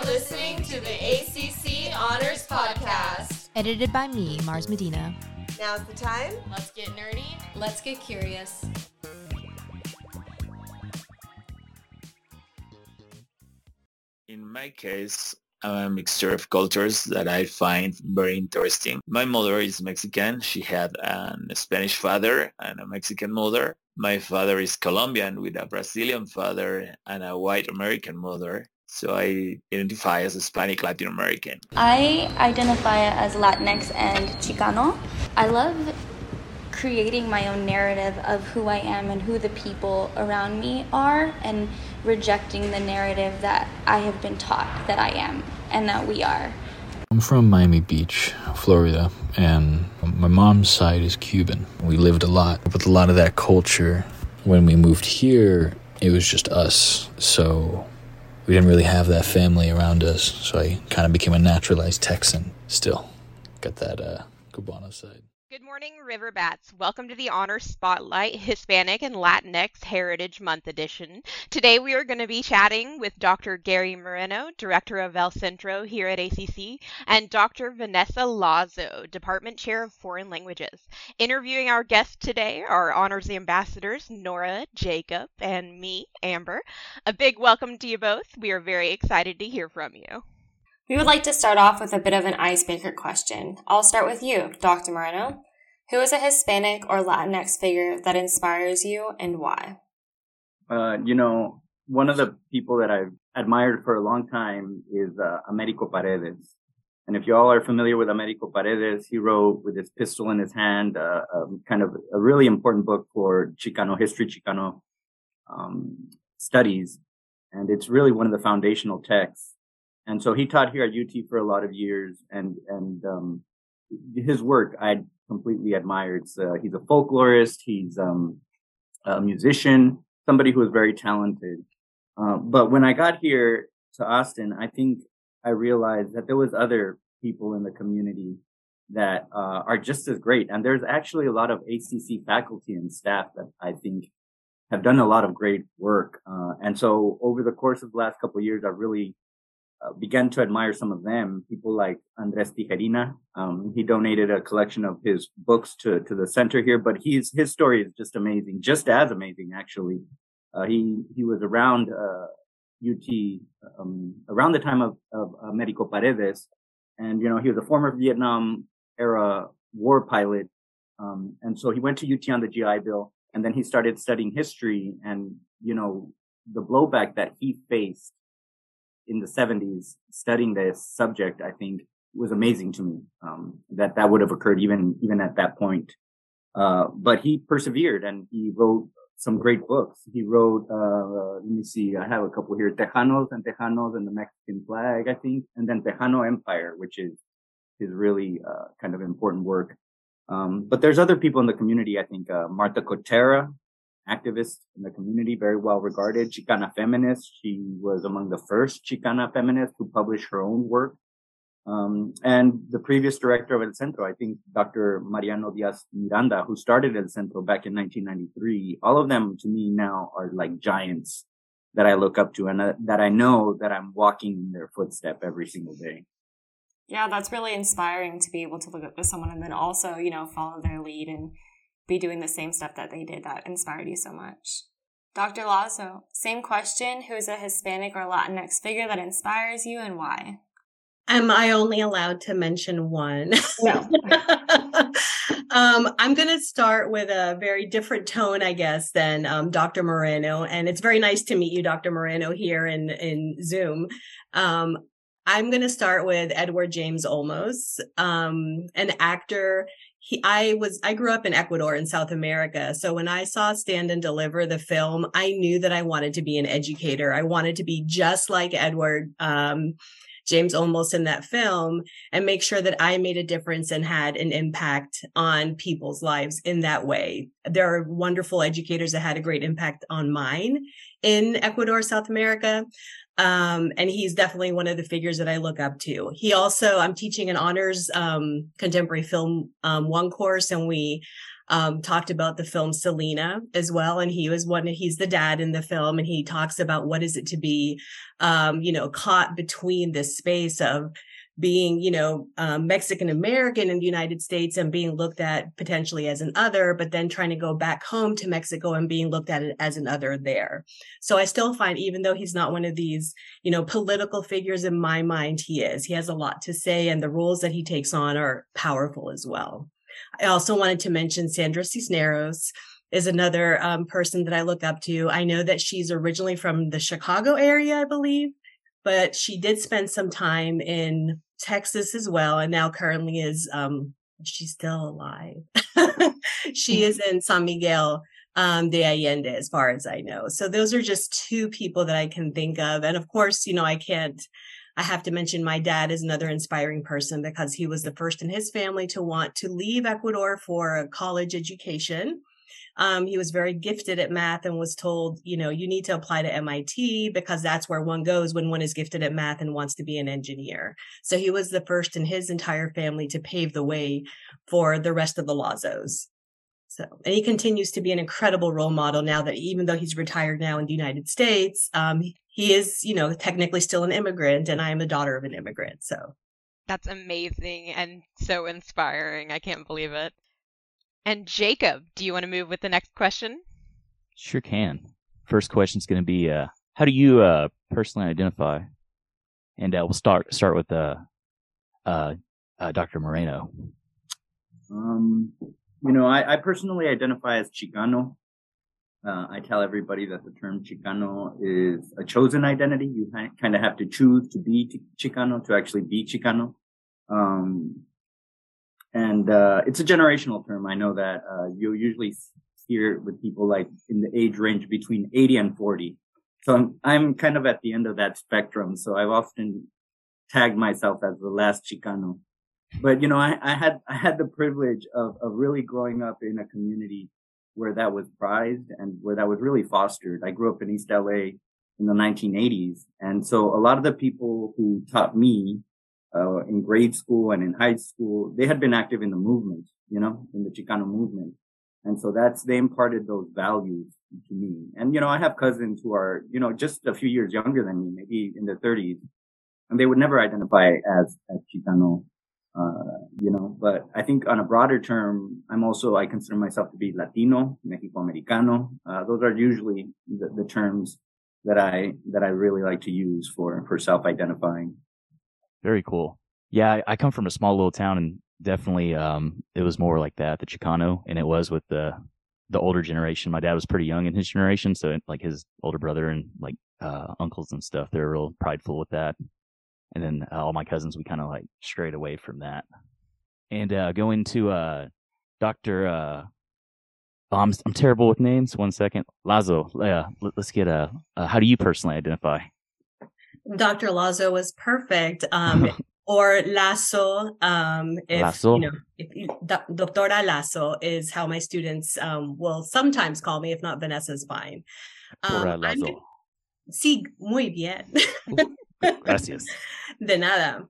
are listening to the ACC Honors Podcast. Edited by me, Mars Medina. Now's the time. Let's get nerdy. Let's get curious. In my case, I'm a mixture of cultures that I find very interesting. My mother is Mexican. She had a Spanish father and a Mexican mother. My father is Colombian with a Brazilian father and a white American mother. So I identify as Hispanic Latin American. I identify as Latinx and Chicano. I love creating my own narrative of who I am and who the people around me are and rejecting the narrative that I have been taught that I am and that we are. I'm from Miami Beach, Florida, and my mom's side is Cuban. We lived a lot with a lot of that culture. When we moved here, it was just us. So we didn't really have that family around us. So I kind of became a naturalized Texan still. Got that uh, Cubano side. Good morning, Riverbats. Welcome to the Honor Spotlight Hispanic and Latinx Heritage Month edition. Today we are going to be chatting with Dr. Gary Moreno, Director of El Centro here at ACC, and Dr. Vanessa Lazo, Department Chair of Foreign Languages. Interviewing our guests today are Honors Ambassadors Nora, Jacob, and me, Amber. A big welcome to you both. We are very excited to hear from you. We would like to start off with a bit of an icebreaker question. I'll start with you, Dr. Moreno. Who is a Hispanic or Latinx figure that inspires you and why? Uh, you know, one of the people that I've admired for a long time is uh, Americo Paredes. And if you all are familiar with Americo Paredes, he wrote with his pistol in his hand, uh, um, kind of a really important book for Chicano history, Chicano um, studies. And it's really one of the foundational texts and so he taught here at UT for a lot of years, and and um, his work I completely admired. He's a folklorist, he's um, a musician, somebody who is very talented. Uh, but when I got here to Austin, I think I realized that there was other people in the community that uh, are just as great. And there's actually a lot of ACC faculty and staff that I think have done a lot of great work. Uh, and so over the course of the last couple of years, I've really uh, began to admire some of them. People like Andres Tijerina. Um, he donated a collection of his books to to the center here, but he's his story is just amazing, just as amazing actually. Uh, he he was around uh, UT um, around the time of of Americo Paredes, and you know he was a former Vietnam era war pilot, um, and so he went to UT on the GI Bill, and then he started studying history, and you know the blowback that he faced in the 70s studying this subject, I think was amazing to me. Um, that that would have occurred even even at that point. Uh, but he persevered and he wrote some great books. He wrote, uh, let me see, I have a couple here, Tejanos and Tejanos and the Mexican flag, I think, and then Tejano Empire, which is his really uh, kind of important work. Um, but there's other people in the community. I think uh, Martha Cotera activist in the community, very well regarded, Chicana feminist. She was among the first Chicana feminists to publish her own work. Um, and the previous director of El Centro, I think Dr. Mariano Diaz Miranda, who started El Centro back in 1993, all of them to me now are like giants that I look up to and uh, that I know that I'm walking in their footstep every single day. Yeah, that's really inspiring to be able to look up to someone and then also, you know, follow their lead and be doing the same stuff that they did that inspired you so much. Dr. Lazo, same question. Who's a Hispanic or Latinx figure that inspires you and why? Am I only allowed to mention one? No. um, I'm going to start with a very different tone, I guess, than um, Dr. Moreno. And it's very nice to meet you, Dr. Moreno, here in, in Zoom. Um, I'm going to start with Edward James Olmos, um, an actor he I was I grew up in Ecuador in South America. So when I saw Stand and Deliver the film, I knew that I wanted to be an educator. I wanted to be just like Edward um, James Olmos in that film and make sure that I made a difference and had an impact on people's lives in that way. There are wonderful educators that had a great impact on mine in Ecuador, South America. Um, and he's definitely one of the figures that I look up to. He also, I'm teaching an honors um, contemporary film um, one course, and we um, talked about the film Selena as well. And he was one, he's the dad in the film. And he talks about what is it to be, um, you know, caught between this space of being, you know, um, Mexican American in the United States and being looked at potentially as an other, but then trying to go back home to Mexico and being looked at as an other there. So I still find, even though he's not one of these, you know, political figures in my mind, he is. He has a lot to say, and the roles that he takes on are powerful as well. I also wanted to mention Sandra Cisneros is another um, person that I look up to. I know that she's originally from the Chicago area, I believe, but she did spend some time in Texas as well, and now currently is um, she's still alive. she is in San Miguel um, de Allende, as far as I know. So those are just two people that I can think of, and of course, you know, I can't. I have to mention my dad is another inspiring person because he was the first in his family to want to leave Ecuador for a college education. Um, he was very gifted at math and was told, you know, you need to apply to MIT because that's where one goes when one is gifted at math and wants to be an engineer. So he was the first in his entire family to pave the way for the rest of the Lazos. So, and he continues to be an incredible role model now that even though he's retired now in the United States, um, he is, you know, technically still an immigrant, and I am a daughter of an immigrant. So that's amazing and so inspiring. I can't believe it. And Jacob, do you want to move with the next question? Sure can. First question is going to be, uh, how do you uh, personally identify? And uh, we'll start start with uh, uh, uh, Dr. Moreno. Um, you know, I, I, personally identify as Chicano. I tell everybody that the term Chicano is a chosen identity. You kind of have to choose to be Chicano to actually be Chicano. Um, and uh, it's a generational term. I know that uh, you'll usually hear it with people like in the age range between 80 and 40. So I'm, I'm kind of at the end of that spectrum. So I've often tagged myself as the last Chicano. But you know, I, I had I had the privilege of of really growing up in a community where that was prized and where that was really fostered. I grew up in East LA in the 1980s, and so a lot of the people who taught me uh, in grade school and in high school, they had been active in the movement, you know, in the Chicano movement. And so that's, they imparted those values to me. And, you know, I have cousins who are, you know, just a few years younger than me, maybe in their thirties, and they would never identify as, as Chicano, uh, you know, but I think on a broader term, I'm also, I consider myself to be Latino, Mexico Americano. Uh, those are usually the, the terms that I, that I really like to use for, for self-identifying. Very cool. Yeah, I, come from a small little town, and definitely, um, it was more like that, the Chicano, and it was with the the older generation. My dad was pretty young in his generation, so like his older brother and like uh, uncles and stuff, they're real prideful with that. And then uh, all my cousins, we kind of like strayed away from that. And uh, going to uh, Doctor. Uh, oh, I'm I'm terrible with names. One second, Lazo. Yeah, let, us get a. how do you personally identify? Dr. Lazo was perfect. Um, or Lasso. Um, if, Lasso. You know, if, Doctora Lasso is how my students um, will sometimes call me, if not Vanessa's fine. Um, Lazo. Sí, muy bien. Gracias. De nada.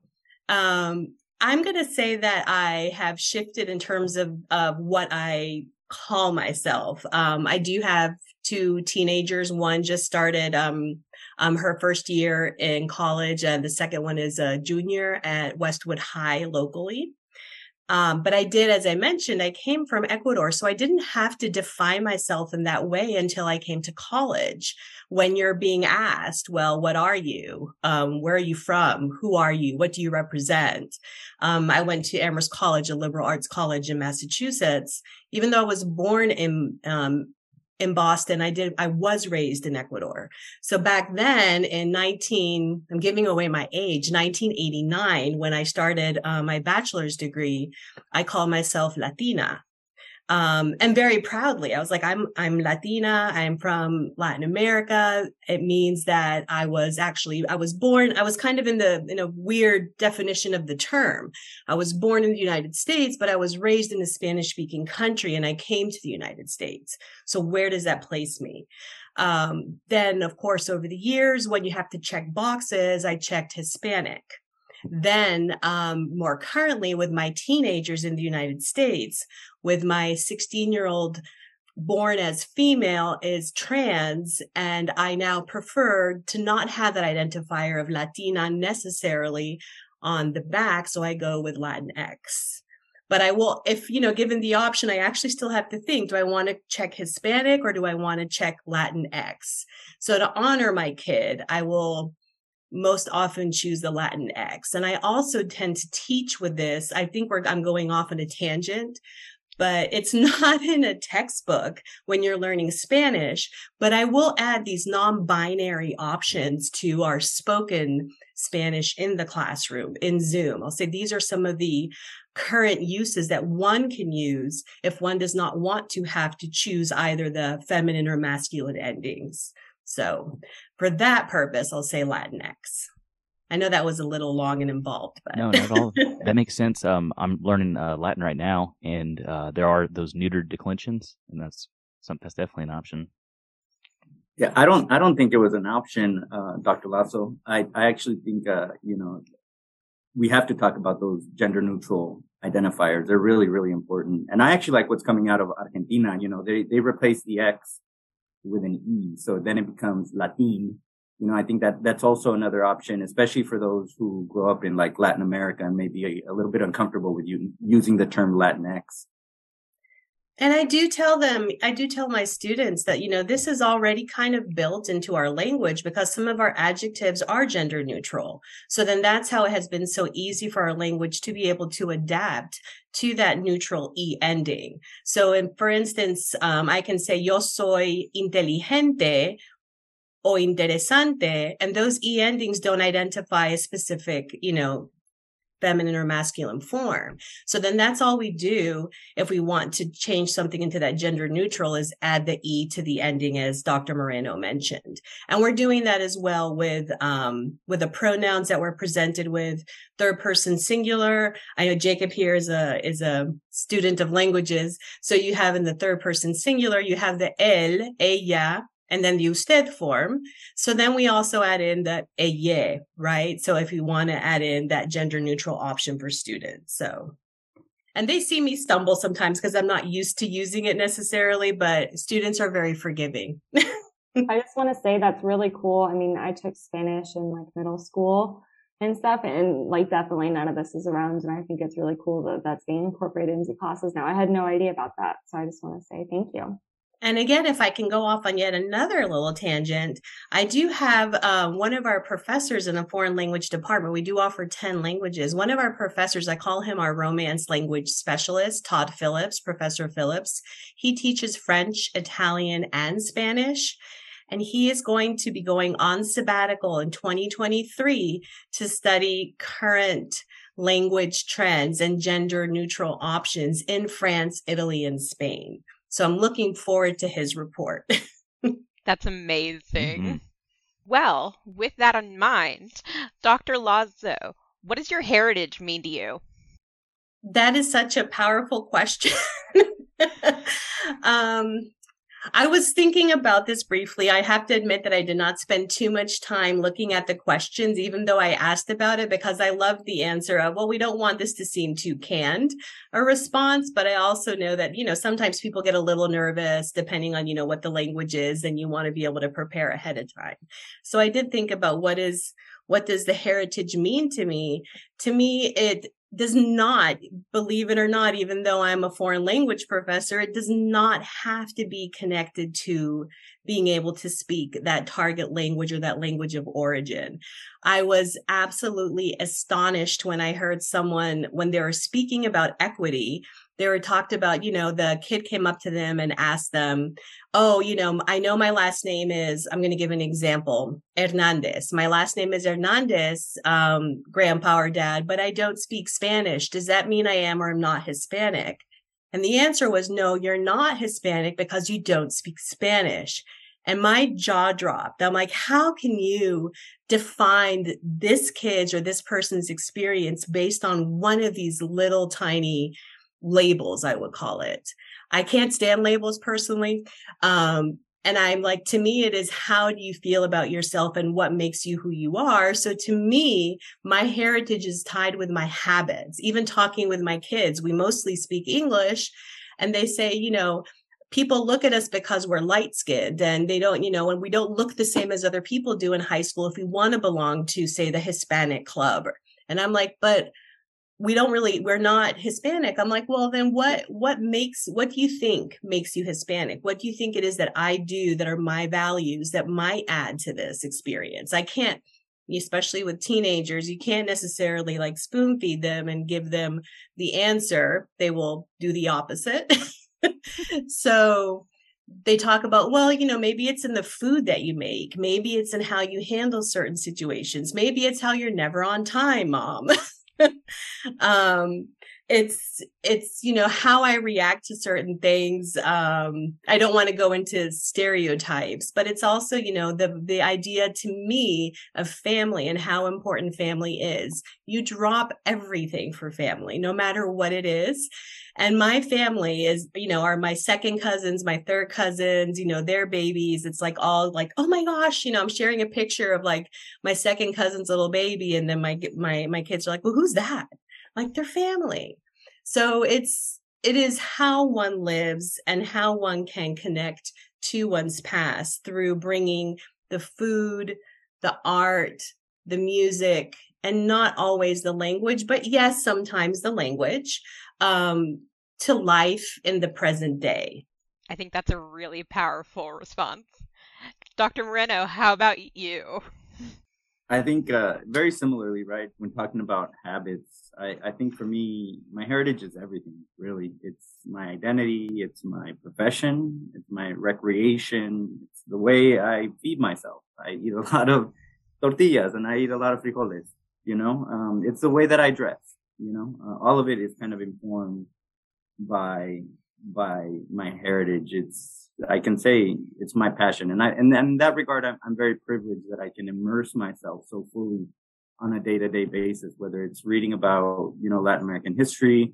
Um, I'm going to say that I have shifted in terms of, of what I call myself. Um, I do have two teenagers. One just started um, um, her first year in college, and the second one is a junior at Westwood High locally. Um, but I did, as I mentioned, I came from Ecuador, so I didn't have to define myself in that way until I came to college. When you're being asked, well, what are you? Um, where are you from? Who are you? What do you represent? Um, I went to Amherst College, a liberal arts college in Massachusetts. Even though I was born in um, in Boston. I did, I was raised in Ecuador. So back then in 19, I'm giving away my age, 1989, when I started uh, my bachelor's degree, I call myself Latina um, and very proudly. I was like, I'm I'm Latina. I'm from Latin America. It means that I was actually I was born. I was kind of in the in a weird definition of the term. I was born in the United States, but I was raised in a Spanish speaking country, and I came to the United States. So where does that place me? Um, then, of course, over the years, when you have to check boxes, I checked Hispanic. Then, um, more currently with my teenagers in the United States, with my 16 year old born as female is trans and i now prefer to not have that identifier of latina necessarily on the back so i go with latinx but i will if you know given the option i actually still have to think do i want to check hispanic or do i want to check latinx so to honor my kid i will most often choose the Latinx. and i also tend to teach with this. I think we're i'm going off on a tangent but it's not in a textbook when you're learning Spanish. But I will add these non binary options to our spoken Spanish in the classroom in Zoom. I'll say these are some of the current uses that one can use if one does not want to have to choose either the feminine or masculine endings. So for that purpose, I'll say Latinx. I know that was a little long and involved, but no, not at all. that makes sense. Um, I'm learning uh, Latin right now, and uh, there are those neutered declensions, and that's something that's definitely an option. Yeah, I don't, I don't think it was an option, uh, Dr. Lasso. I, I actually think, uh, you know, we have to talk about those gender neutral identifiers. They're really, really important. And I actually like what's coming out of Argentina. You know, they, they replace the X with an E. So then it becomes Latin you know, I think that that's also another option, especially for those who grow up in like Latin America and maybe a, a little bit uncomfortable with you using the term Latinx. And I do tell them, I do tell my students that, you know, this is already kind of built into our language because some of our adjectives are gender neutral. So then that's how it has been so easy for our language to be able to adapt to that neutral E ending. So, in, for instance, um, I can say, yo soy inteligente o interesante, and those E endings don't identify a specific, you know, feminine or masculine form. So then that's all we do if we want to change something into that gender neutral is add the E to the ending as Dr. Moreno mentioned. And we're doing that as well with, um, with the pronouns that we're presented with third person singular. I know Jacob here is a, is a student of languages. So you have in the third person singular, you have the él, ella, and then the usted form. So then we also add in the elle, right? So if you want to add in that gender neutral option for students. So, and they see me stumble sometimes because I'm not used to using it necessarily, but students are very forgiving. I just want to say that's really cool. I mean, I took Spanish in like middle school and stuff and like definitely none of this is around and i think it's really cool that that's being incorporated into classes now i had no idea about that so i just want to say thank you and again, if I can go off on yet another little tangent, I do have uh, one of our professors in the foreign language department. We do offer 10 languages. One of our professors, I call him our romance language specialist, Todd Phillips, Professor Phillips. He teaches French, Italian, and Spanish. And he is going to be going on sabbatical in 2023 to study current language trends and gender neutral options in France, Italy, and Spain. So I'm looking forward to his report. That's amazing. Mm-hmm. Well, with that in mind, Dr. Lazo, what does your heritage mean to you? That is such a powerful question. um, I was thinking about this briefly. I have to admit that I did not spend too much time looking at the questions, even though I asked about it, because I love the answer of, well, we don't want this to seem too canned a response. But I also know that, you know, sometimes people get a little nervous depending on, you know, what the language is and you want to be able to prepare ahead of time. So I did think about what is, what does the heritage mean to me? To me, it does not, believe it or not, even though I'm a foreign language professor, it does not have to be connected to being able to speak that target language or that language of origin. I was absolutely astonished when I heard someone, when they were speaking about equity, they were talked about, you know, the kid came up to them and asked them, Oh, you know, I know my last name is, I'm going to give an example, Hernandez. My last name is Hernandez, um, grandpa or dad, but I don't speak Spanish. Does that mean I am or I'm not Hispanic? And the answer was, no, you're not Hispanic because you don't speak Spanish. And my jaw dropped. I'm like, how can you define this kid's or this person's experience based on one of these little tiny labels, I would call it. I can't stand labels personally. Um, and I'm like, to me, it is how do you feel about yourself and what makes you who you are? So to me, my heritage is tied with my habits. Even talking with my kids, we mostly speak English. and they say, you know, people look at us because we're light skinned and they don't, you know, and we don't look the same as other people do in high school if we want to belong to, say, the Hispanic club. And I'm like, but we don't really we're not hispanic. I'm like well then what what makes what do you think makes you hispanic? What do you think it is that i do that are my values that might add to this experience? I can't especially with teenagers you can't necessarily like spoon feed them and give them the answer. They will do the opposite. So they talk about well you know maybe it's in the food that you make. Maybe it's in how you handle certain situations. Maybe it's how you're never on time mom um it's it's you know how i react to certain things um i don't want to go into stereotypes but it's also you know the the idea to me of family and how important family is. You drop everything for family no matter what it is. And my family is you know are my second cousins my third cousins you know their babies. It's like all like oh my gosh you know i'm sharing a picture of like my second cousin's little baby and then my my my kids are like well who's that like their family. So it's it is how one lives and how one can connect to one's past through bringing the food, the art, the music, and not always the language, but yes, sometimes the language um, to life in the present day. I think that's a really powerful response. Dr. Moreno, how about you? I think uh, very similarly, right? When talking about habits, I, I think for me, my heritage is everything. Really, it's my identity, it's my profession, it's my recreation, it's the way I feed myself. I eat a lot of tortillas and I eat a lot of frijoles. You know, um, it's the way that I dress. You know, uh, all of it is kind of informed by by my heritage. It's I can say it's my passion, and I and, in that regard, I'm, I'm very privileged that I can immerse myself so fully on a day to day basis, whether it's reading about you know Latin American history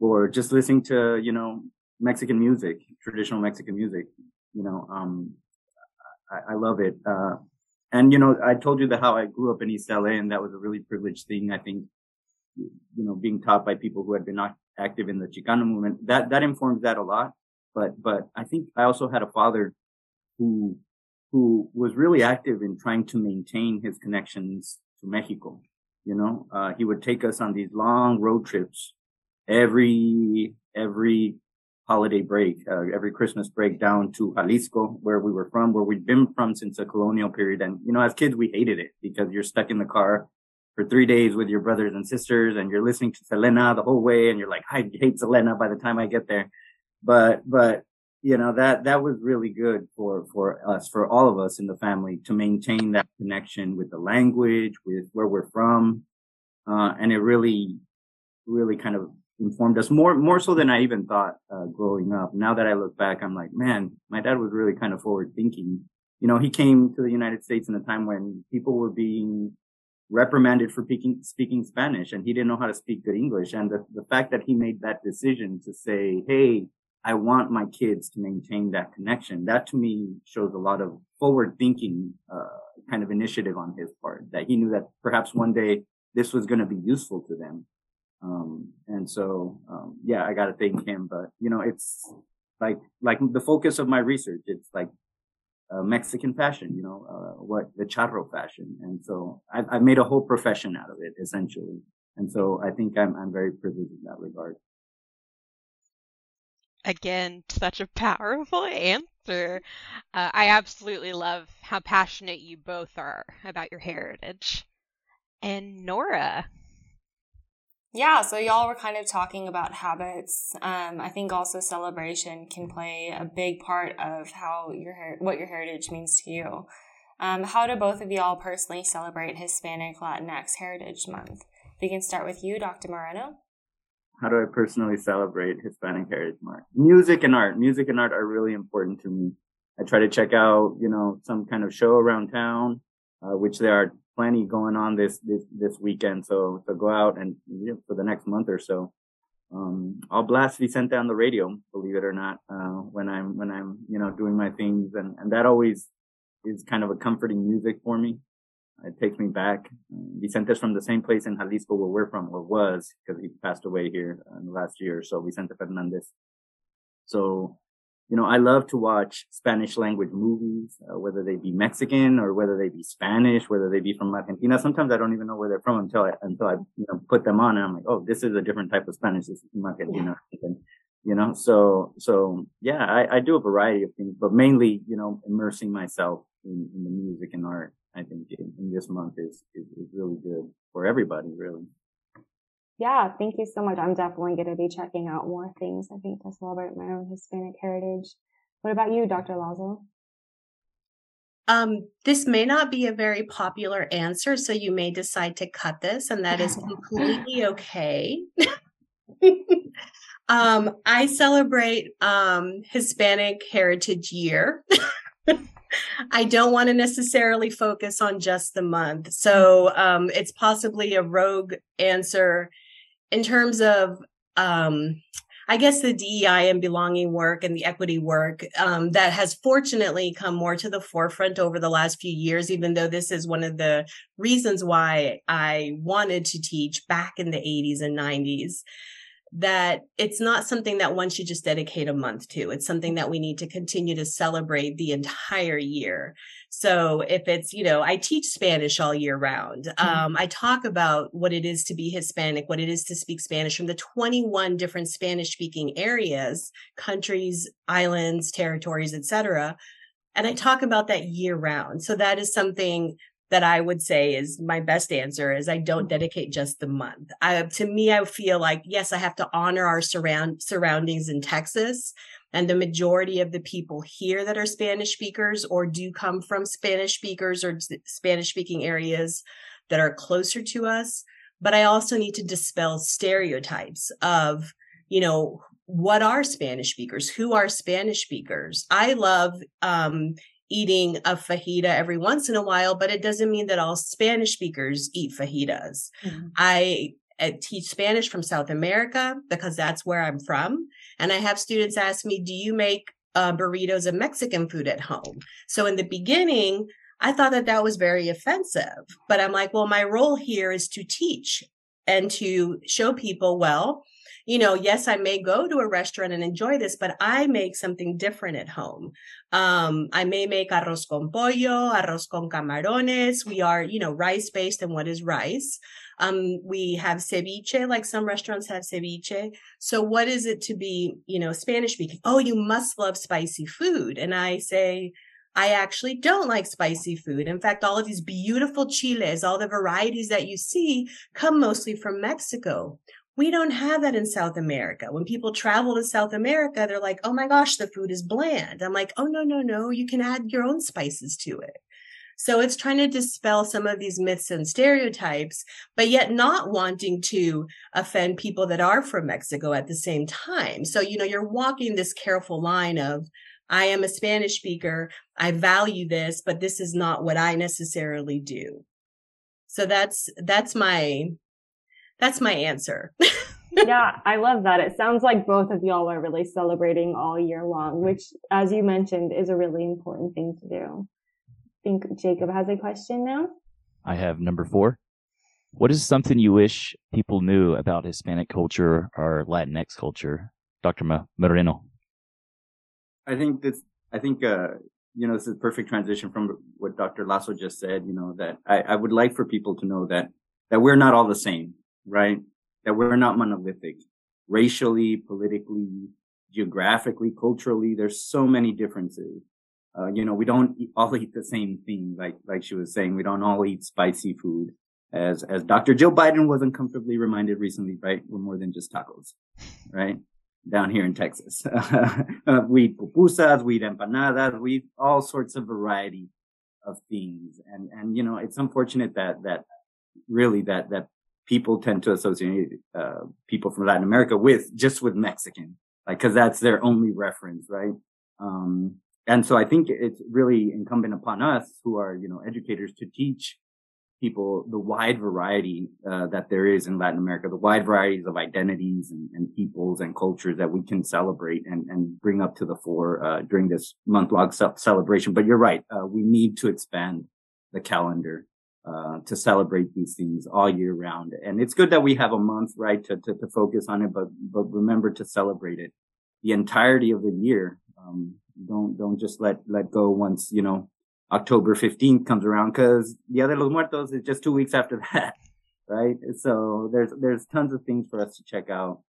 or just listening to you know Mexican music, traditional Mexican music. You know, um, I, I love it. Uh, and you know, I told you that how I grew up in East LA, and that was a really privileged thing. I think, you know, being taught by people who had been active in the Chicano movement, that, that informs that a lot. But, but I think I also had a father who, who was really active in trying to maintain his connections to Mexico. You know, uh, he would take us on these long road trips every, every holiday break, uh, every Christmas break down to Jalisco, where we were from, where we'd been from since the colonial period. And, you know, as kids, we hated it because you're stuck in the car for three days with your brothers and sisters and you're listening to Selena the whole way and you're like, I hate Selena by the time I get there. But, but, you know, that, that was really good for, for us, for all of us in the family to maintain that connection with the language, with where we're from. Uh, and it really, really kind of informed us more, more so than I even thought, uh, growing up. Now that I look back, I'm like, man, my dad was really kind of forward thinking. You know, he came to the United States in a time when people were being reprimanded for speaking, speaking Spanish and he didn't know how to speak good English. And the, the fact that he made that decision to say, Hey, I want my kids to maintain that connection. That to me shows a lot of forward thinking, uh, kind of initiative on his part that he knew that perhaps one day this was going to be useful to them. Um, and so, um, yeah, I got to thank him, but you know, it's like, like the focus of my research. It's like uh, Mexican fashion, you know, uh, what the charro fashion. And so I've, I've, made a whole profession out of it essentially. And so I think I'm, I'm very privileged in that regard. Again, such a powerful answer. Uh, I absolutely love how passionate you both are about your heritage. And Nora, yeah, so y'all were kind of talking about habits. Um, I think also celebration can play a big part of how your what your heritage means to you. Um, how do both of y'all personally celebrate Hispanic Latinx Heritage Month? We can start with you, Dr. Moreno. How do I personally celebrate Hispanic Heritage Month? Music and art. Music and art are really important to me. I try to check out, you know, some kind of show around town, uh, which there are plenty going on this this this weekend. So to go out and you know, for the next month or so, um, I'll blast Vicente on the radio, believe it or not, uh, when I'm when I'm you know doing my things, and and that always is kind of a comforting music for me. It takes me back. Vicente's from the same place in Jalisco where we're from, or was, because he passed away here last year so. Vicente Fernandez. So, you know, I love to watch Spanish language movies, uh, whether they be Mexican or whether they be Spanish, whether they be from Argentina. Sometimes I don't even know where they're from until I, until I, you know, put them on and I'm like, oh, this is a different type of Spanish. This is from Argentina. Yeah. You know, so, so yeah, I, I do a variety of things, but mainly, you know, immersing myself in, in the music and art. I think in, in this month is, is, is really good for everybody, really. Yeah, thank you so much. I'm definitely going to be checking out more things, I think, to celebrate my own Hispanic heritage. What about you, Dr. Lazo? Um, this may not be a very popular answer, so you may decide to cut this, and that is completely okay. um, I celebrate um, Hispanic Heritage Year. I don't want to necessarily focus on just the month. So um, it's possibly a rogue answer in terms of um, I guess the DEI and belonging work and the equity work um, that has fortunately come more to the forefront over the last few years, even though this is one of the reasons why I wanted to teach back in the 80s and 90s that it's not something that one should just dedicate a month to. It's something that we need to continue to celebrate the entire year. So if it's, you know, I teach Spanish all year round. Mm-hmm. Um, I talk about what it is to be Hispanic, what it is to speak Spanish from the 21 different Spanish speaking areas, countries, islands, territories, etc. And I talk about that year round. So that is something that I would say is my best answer is I don't dedicate just the month. I, to me, I feel like, yes, I have to honor our surround surroundings in Texas. And the majority of the people here that are Spanish speakers or do come from Spanish speakers or Spanish speaking areas that are closer to us. But I also need to dispel stereotypes of, you know, what are Spanish speakers? Who are Spanish speakers? I love um, eating a fajita every once in a while, but it doesn't mean that all Spanish speakers eat fajitas. Mm-hmm. I, I teach Spanish from South America because that's where I'm from. And I have students ask me, do you make uh, burritos of Mexican food at home? So in the beginning, I thought that that was very offensive, but I'm like, well, my role here is to teach and to show people, well, you know, yes, I may go to a restaurant and enjoy this, but I make something different at home. Um, I may make arroz con pollo, arroz con camarones. We are, you know, rice based and what is rice? Um, we have ceviche, like some restaurants have ceviche. So what is it to be, you know, Spanish speaking? Oh, you must love spicy food. And I say, I actually don't like spicy food. In fact, all of these beautiful chiles, all the varieties that you see come mostly from Mexico. We don't have that in South America. When people travel to South America, they're like, oh my gosh, the food is bland. I'm like, oh, no, no, no. You can add your own spices to it. So it's trying to dispel some of these myths and stereotypes, but yet not wanting to offend people that are from Mexico at the same time. So, you know, you're walking this careful line of, I am a Spanish speaker. I value this, but this is not what I necessarily do. So that's, that's my that's my answer. yeah, I love that. It sounds like both of y'all are really celebrating all year long, which, as you mentioned, is a really important thing to do. I think Jacob has a question now. I have number four. What is something you wish people knew about Hispanic culture or Latinx culture, Dr. Moreno? I think this. I think uh, you know this is a perfect transition from what Dr. Lasso just said. You know that I, I would like for people to know that that we're not all the same right? That we're not monolithic racially, politically, geographically, culturally. There's so many differences. Uh, you know, we don't all eat the same thing. Like, like she was saying, we don't all eat spicy food. As, as Dr. Joe Biden was uncomfortably reminded recently, right? We're more than just tacos, right? Down here in Texas. uh, we eat pupusas, we eat empanadas, we eat all sorts of variety of things. And, and, you know, it's unfortunate that, that really that, that people tend to associate uh, people from Latin America with just with Mexican, like because that's their only reference, right? Um, and so I think it's really incumbent upon us, who are you know educators, to teach people the wide variety uh, that there is in Latin America, the wide varieties of identities and, and peoples and cultures that we can celebrate and, and bring up to the fore uh, during this month long celebration. But you're right, uh, we need to expand the calendar uh, to celebrate these things all year round. And it's good that we have a month, right, to, to, to focus on it, but, but remember to celebrate it the entirety of the year. Um, don't don't just let let go once you know October fifteenth comes around because Dia de los Muertos is just two weeks after that, right? So there's there's tons of things for us to check out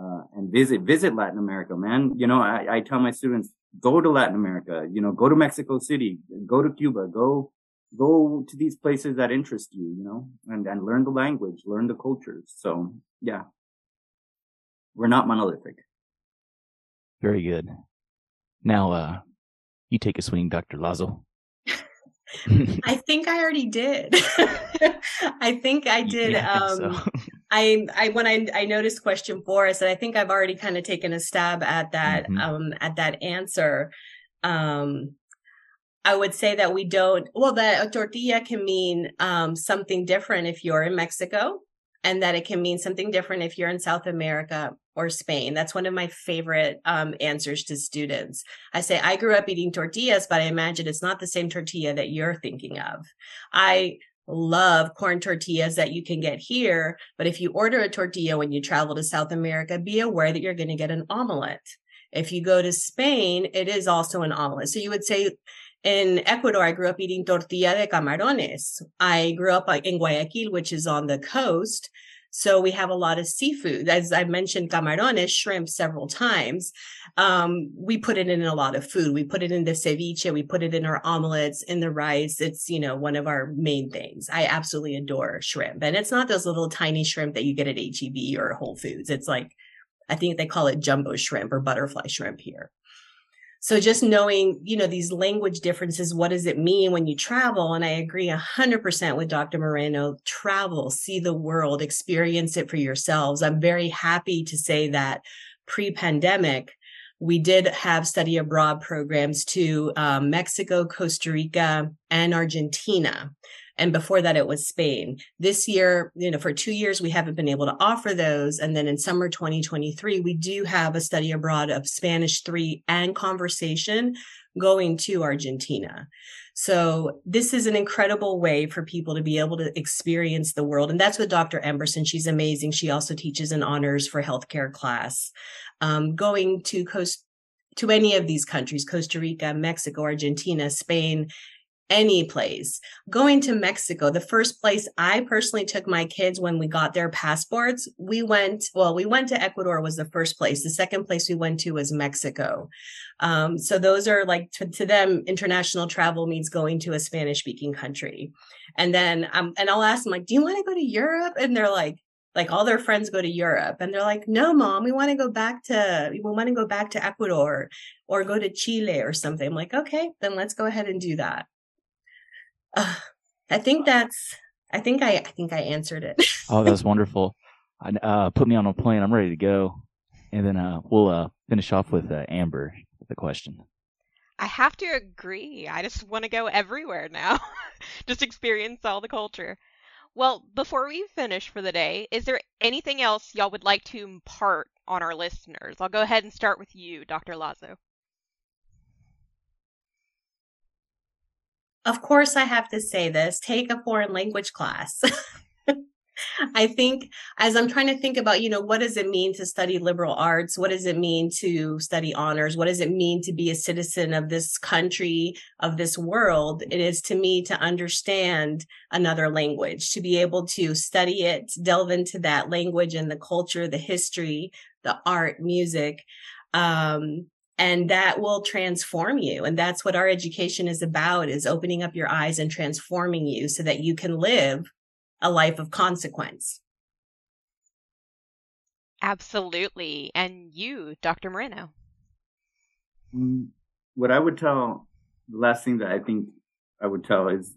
uh, and visit visit Latin America, man. You know, I, I tell my students go to Latin America. You know, go to Mexico City, go to Cuba, go go to these places that interest you. You know, and and learn the language, learn the cultures. So yeah, we're not monolithic. Very good. Now, uh, you take a swing, Dr. Lazo. I think I already did. I think I did. Yeah, I, um, so. I, I, when I, I noticed question four, I said, I think I've already kind of taken a stab at that, mm-hmm. um, at that answer. Um, I would say that we don't, well, that a tortilla can mean, um, something different if you're in Mexico and that it can mean something different if you're in South America or Spain. That's one of my favorite um, answers to students. I say, I grew up eating tortillas, but I imagine it's not the same tortilla that you're thinking of. I love corn tortillas that you can get here, but if you order a tortilla when you travel to South America, be aware that you're going to get an omelet. If you go to Spain, it is also an omelet. So you would say, in Ecuador, I grew up eating tortilla de camarones. I grew up in Guayaquil, which is on the coast. So we have a lot of seafood. As I mentioned, camarones, shrimp several times. Um, we put it in a lot of food. We put it in the ceviche. We put it in our omelets, in the rice. It's, you know, one of our main things. I absolutely adore shrimp. And it's not those little tiny shrimp that you get at HEB or Whole Foods. It's like, I think they call it jumbo shrimp or butterfly shrimp here. So just knowing, you know, these language differences, what does it mean when you travel? And I agree 100% with Dr. Moreno. Travel, see the world, experience it for yourselves. I'm very happy to say that pre pandemic, we did have study abroad programs to um, Mexico, Costa Rica, and Argentina. And before that, it was Spain. This year, you know, for two years, we haven't been able to offer those. And then in summer 2023, we do have a study abroad of Spanish three and conversation going to Argentina. So this is an incredible way for people to be able to experience the world. And that's with Dr. Emberson. She's amazing. She also teaches an honors for healthcare class. Um, going to coast to any of these countries, Costa Rica, Mexico, Argentina, Spain, any place. Going to Mexico, the first place I personally took my kids when we got their passports, we went, well, we went to Ecuador was the first place. The second place we went to was Mexico. Um, so those are like to, to, them, international travel means going to a Spanish speaking country. And then, um, and I'll ask them like, do you want to go to Europe? And they're like, like all their friends go to Europe and they're like, no, mom, we want to go back to, we want to go back to Ecuador or go to Chile or something. I'm like, okay, then let's go ahead and do that. Uh, I think that's. I think I. I think I answered it. oh, that was wonderful. Uh, put me on a plane. I'm ready to go, and then uh, we'll uh, finish off with uh, Amber with the question. I have to agree. I just want to go everywhere now. just experience all the culture. Well, before we finish for the day, is there anything else y'all would like to impart on our listeners? I'll go ahead and start with you, Dr. Lazo. Of course I have to say this, take a foreign language class. I think as I'm trying to think about, you know, what does it mean to study liberal arts? What does it mean to study honors? What does it mean to be a citizen of this country, of this world? It is to me to understand another language, to be able to study it, delve into that language and the culture, the history, the art, music. Um, and that will transform you. And that's what our education is about is opening up your eyes and transforming you so that you can live a life of consequence. Absolutely. And you dr moreno. Mm, what i would tell the last thing that i think i would tell is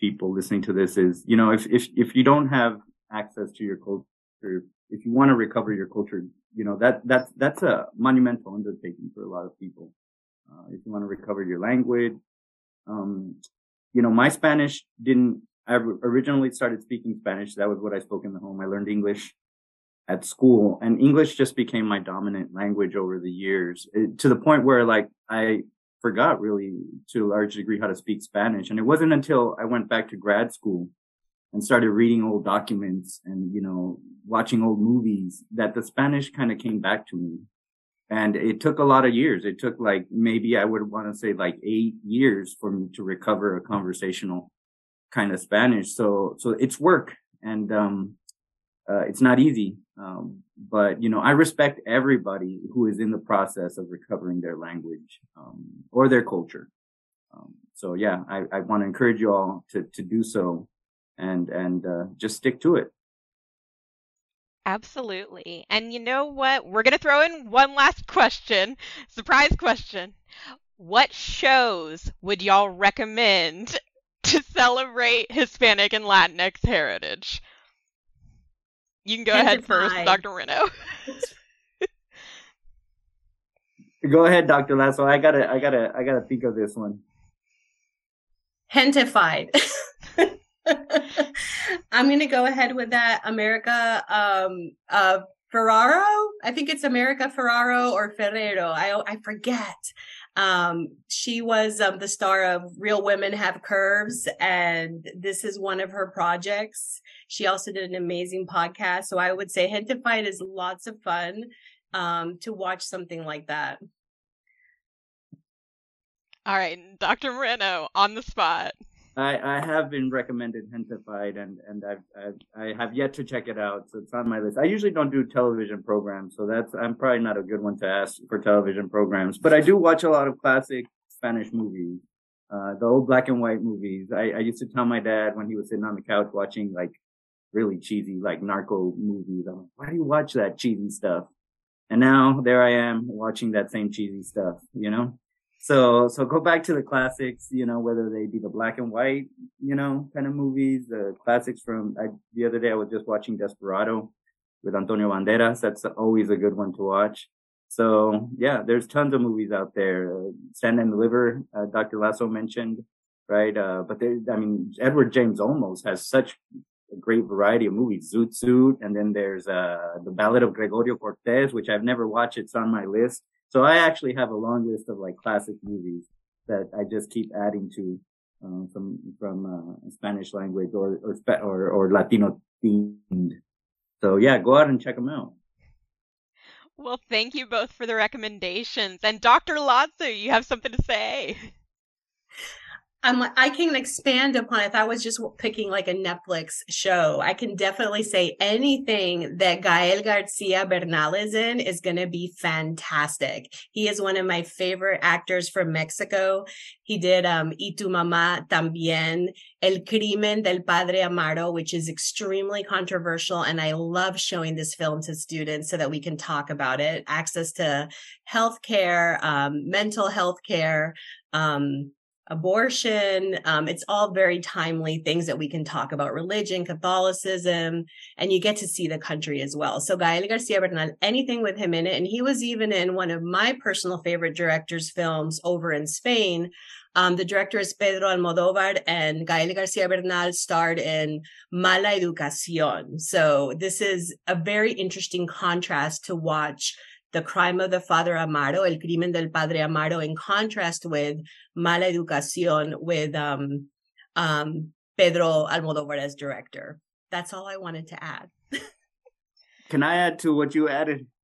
people listening to this is you know if if if you don't have access to your culture if you want to recover your culture you know, that, that's, that's a monumental undertaking for a lot of people. Uh, if you want to recover your language, um, you know, my Spanish didn't, I originally started speaking Spanish. That was what I spoke in the home. I learned English at school and English just became my dominant language over the years it, to the point where like I forgot really to a large degree how to speak Spanish. And it wasn't until I went back to grad school and started reading old documents and, you know, watching old movies that the Spanish kind of came back to me. and it took a lot of years. It took like maybe I would want to say like eight years for me to recover a conversational kind of Spanish. So so it's work, and um, uh, it's not easy. Um, but you know, I respect everybody who is in the process of recovering their language um, or their culture. Um, so yeah, I, I want to encourage you all to to do so, and and uh, just stick to it. Absolutely. And you know what? We're going to throw in one last question. Surprise question. What shows would y'all recommend to celebrate Hispanic and Latinx heritage? You can go ahead first, Dr. Reno. go ahead, Dr. Lasso. I gotta, I gotta, I gotta think of this one. Gentefied. I'm going to go ahead with that. America um, uh, Ferraro. I think it's America Ferraro or Ferrero. I I forget. Um, she was um, the star of Real Women Have Curves, and this is one of her projects. She also did an amazing podcast. So I would say Gentefied is lots of fun um, to watch something like that. All right, Dr. Moreno on the spot. I, I have been recommended Gentefied and, and I've, I've, I have yet to check it out. So it's on my list. I usually don't do television programs. So that's, I'm probably not a good one to ask for television programs, but I do watch a lot of classic Spanish movies. Uh, the old black and white movies. I, I used to tell my dad when he was sitting on the couch watching like really cheesy, like narco movies. I'm like, why do you watch that cheesy stuff? And now there I am watching that same cheesy stuff, you know? So, so go back to the classics, you know, whether they be the black and white, you know, kind of movies, the classics from, I, the other day I was just watching Desperado with Antonio Banderas. That's always a good one to watch. So yeah, there's tons of movies out there. Uh, Stand and Deliver, uh, Dr. Lasso mentioned, right? Uh, but there, I mean, Edward James Olmos has such a great variety of movies. Zoot Suit, and then there's, uh, The Ballad of Gregorio Cortez, which I've never watched. It's on my list. So I actually have a long list of like classic movies that I just keep adding to uh, from from uh, Spanish language or or, or or Latino themed. So yeah, go out and check them out. Well, thank you both for the recommendations. And Dr. Lazo, you have something to say. I'm like, I can expand upon if I was just picking like a Netflix show. I can definitely say anything that Gael Garcia Bernal is in is going to be fantastic. He is one of my favorite actors from Mexico. He did um, Y tu mamá también, El crimen del padre Amaro, which is extremely controversial. And I love showing this film to students so that we can talk about it. Access to healthcare, um, mental health care, um, abortion. Um, it's all very timely things that we can talk about religion, Catholicism, and you get to see the country as well. So Gael Garcia Bernal, anything with him in it. And he was even in one of my personal favorite director's films over in Spain. Um, the director is Pedro Almodovar and Gael Garcia Bernal starred in Mala Educación. So this is a very interesting contrast to watch the crime of the father Amaro, El crimen del padre Amaro, in contrast with Mala Educación with um, um, Pedro Almodovar as director. That's all I wanted to add. Can I add to what you added?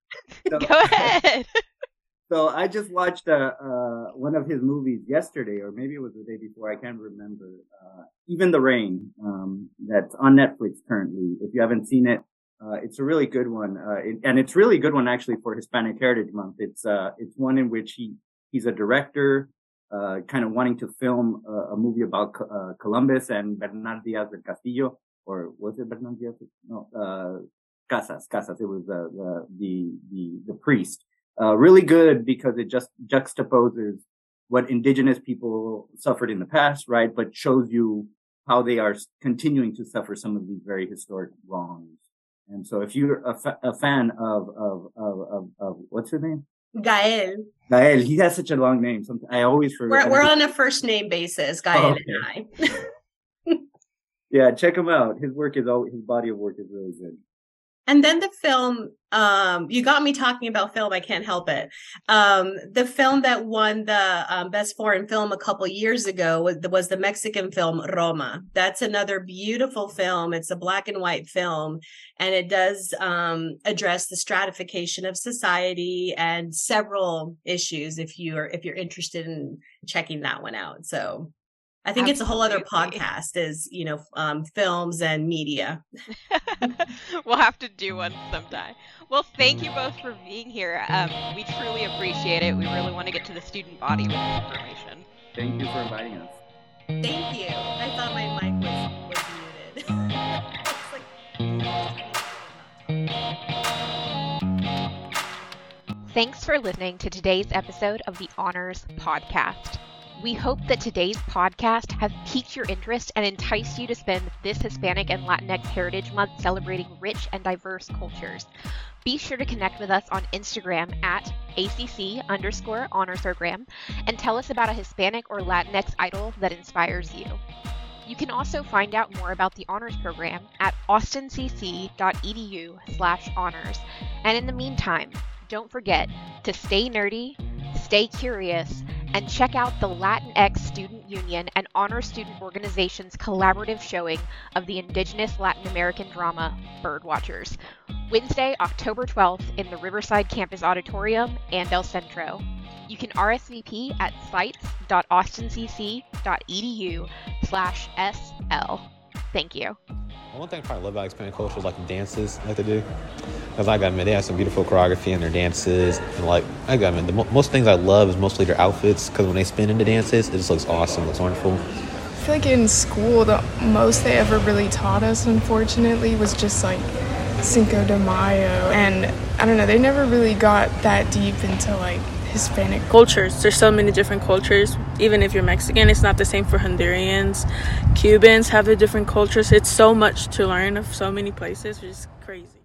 So, Go ahead. so I just watched uh, uh, one of his movies yesterday, or maybe it was the day before. I can't remember. Uh, Even the Rain, um, that's on Netflix currently. If you haven't seen it, uh, it's a really good one, uh, it, and it's really a good one actually for Hispanic Heritage Month. It's uh, it's one in which he he's a director, uh, kind of wanting to film a, a movie about uh, Columbus and Bernal Diaz del Castillo, or was it Bernal Diaz? No, uh, Casas. Casas. It was the the the, the priest. really good because it just juxtaposes what indigenous people suffered in the past, right? But shows you how they are continuing to suffer some of these very historic wrongs. And so if you're a, fa- a fan of, of, of, of, of, what's his name? Gael. Gael. He has such a long name. I always forget. We're, we're on a first name basis, oh, Gael oh, okay. and I. yeah, check him out. His work is always, his body of work is really good. And then the film um you got me talking about film i can't help it. Um the film that won the um, best foreign film a couple years ago was, was the mexican film roma. That's another beautiful film. It's a black and white film and it does um address the stratification of society and several issues if you're if you're interested in checking that one out. So I think Absolutely. it's a whole other podcast is, you know, um, films and media. we'll have to do one sometime. Well, thank you both for being here. Um, we truly appreciate it. We really want to get to the student body with this information. Thank you for inviting us. Thank you. I thought my mic was, was muted. Thanks for listening to today's episode of the Honors Podcast. We hope that today's podcast has piqued your interest and enticed you to spend this Hispanic and Latinx Heritage Month celebrating rich and diverse cultures. Be sure to connect with us on Instagram at ACC underscore honors program and tell us about a Hispanic or Latinx idol that inspires you. You can also find out more about the honors program at austincc.edu slash honors. And in the meantime, don't forget to stay nerdy, stay curious, and check out the Latinx Student Union and Honor Student Organization's collaborative showing of the Indigenous Latin American drama Birdwatchers, Wednesday, October 12th in the Riverside Campus Auditorium and El Centro. You can RSVP at sites.austincc.edu slash SL. Thank you. One thing I probably love about Hispanic culture is like the dances like they do. Because I got, man, they have some beautiful choreography in their dances. And like, I got, man, the mo- most things I love is mostly their outfits. Because when they spin into dances, it just looks awesome, it looks wonderful. I feel like in school, the most they ever really taught us, unfortunately, was just like Cinco de Mayo. And I don't know, they never really got that deep into like Hispanic cultures. There's so many different cultures. Even if you're Mexican, it's not the same for Hondurans. Cubans have a different cultures. It's so much to learn of so many places, is crazy.